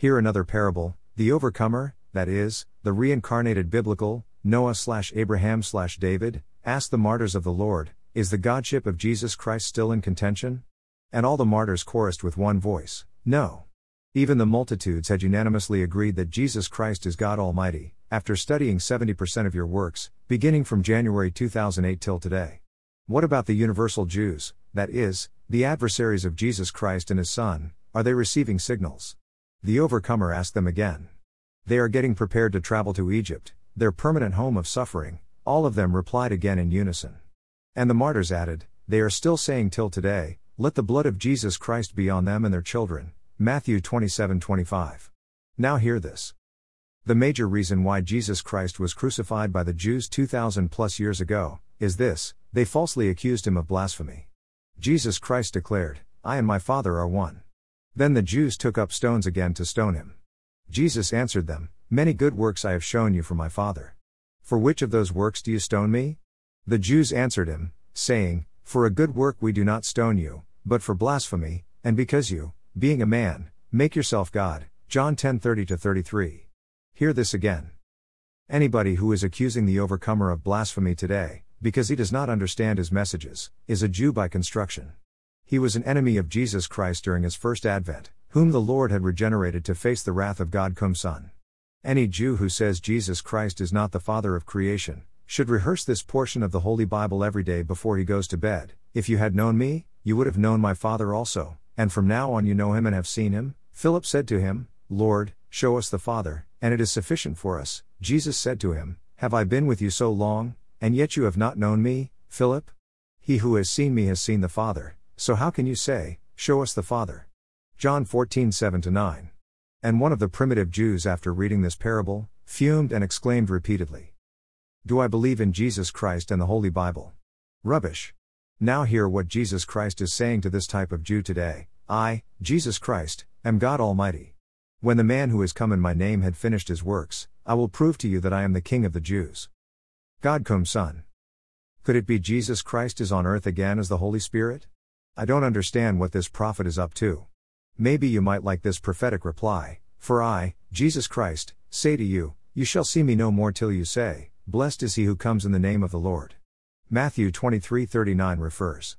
Here another parable, the overcomer, that is, the reincarnated biblical, Noah slash Abraham slash David, asked the martyrs of the Lord, Is the Godship of Jesus Christ still in contention? And all the martyrs chorused with one voice, No. Even the multitudes had unanimously agreed that Jesus Christ is God Almighty, after studying 70% of your works, beginning from January 2008 till today. What about the universal Jews, that is, the adversaries of Jesus Christ and His Son, are they receiving signals? The overcomer asked them again. They are getting prepared to travel to Egypt, their permanent home of suffering, all of them replied again in unison. And the martyrs added, They are still saying till today, Let the blood of Jesus Christ be on them and their children. Matthew 27 25. Now hear this. The major reason why Jesus Christ was crucified by the Jews 2000 plus years ago is this they falsely accused him of blasphemy. Jesus Christ declared, I and my Father are one. Then the Jews took up stones again to stone him. Jesus answered them, Many good works I have shown you from my Father. For which of those works do you stone me? The Jews answered him, saying, For a good work we do not stone you, but for blasphemy, and because you, being a man, make yourself God. John 10 30 33. Hear this again. Anybody who is accusing the overcomer of blasphemy today, because he does not understand his messages, is a Jew by construction. He was an enemy of Jesus Christ during his first advent, whom the Lord had regenerated to face the wrath of God cum Son. Any Jew who says Jesus Christ is not the Father of creation, should rehearse this portion of the Holy Bible every day before he goes to bed. If you had known me, you would have known my Father also, and from now on you know him and have seen him. Philip said to him, Lord, show us the Father, and it is sufficient for us. Jesus said to him, Have I been with you so long, and yet you have not known me, Philip? He who has seen me has seen the Father, so how can you say, Show us the Father? John 14 7 9. And one of the primitive Jews, after reading this parable, fumed and exclaimed repeatedly, Do I believe in Jesus Christ and the Holy Bible? Rubbish. Now hear what Jesus Christ is saying to this type of Jew today I, Jesus Christ, am God Almighty. When the man who has come in my name had finished his works, I will prove to you that I am the King of the Jews. God cum Son. Could it be Jesus Christ is on earth again as the Holy Spirit? I don't understand what this prophet is up to. Maybe you might like this prophetic reply For I, Jesus Christ, say to you, You shall see me no more till you say, Blessed is he who comes in the name of the Lord. Matthew 23 39 refers.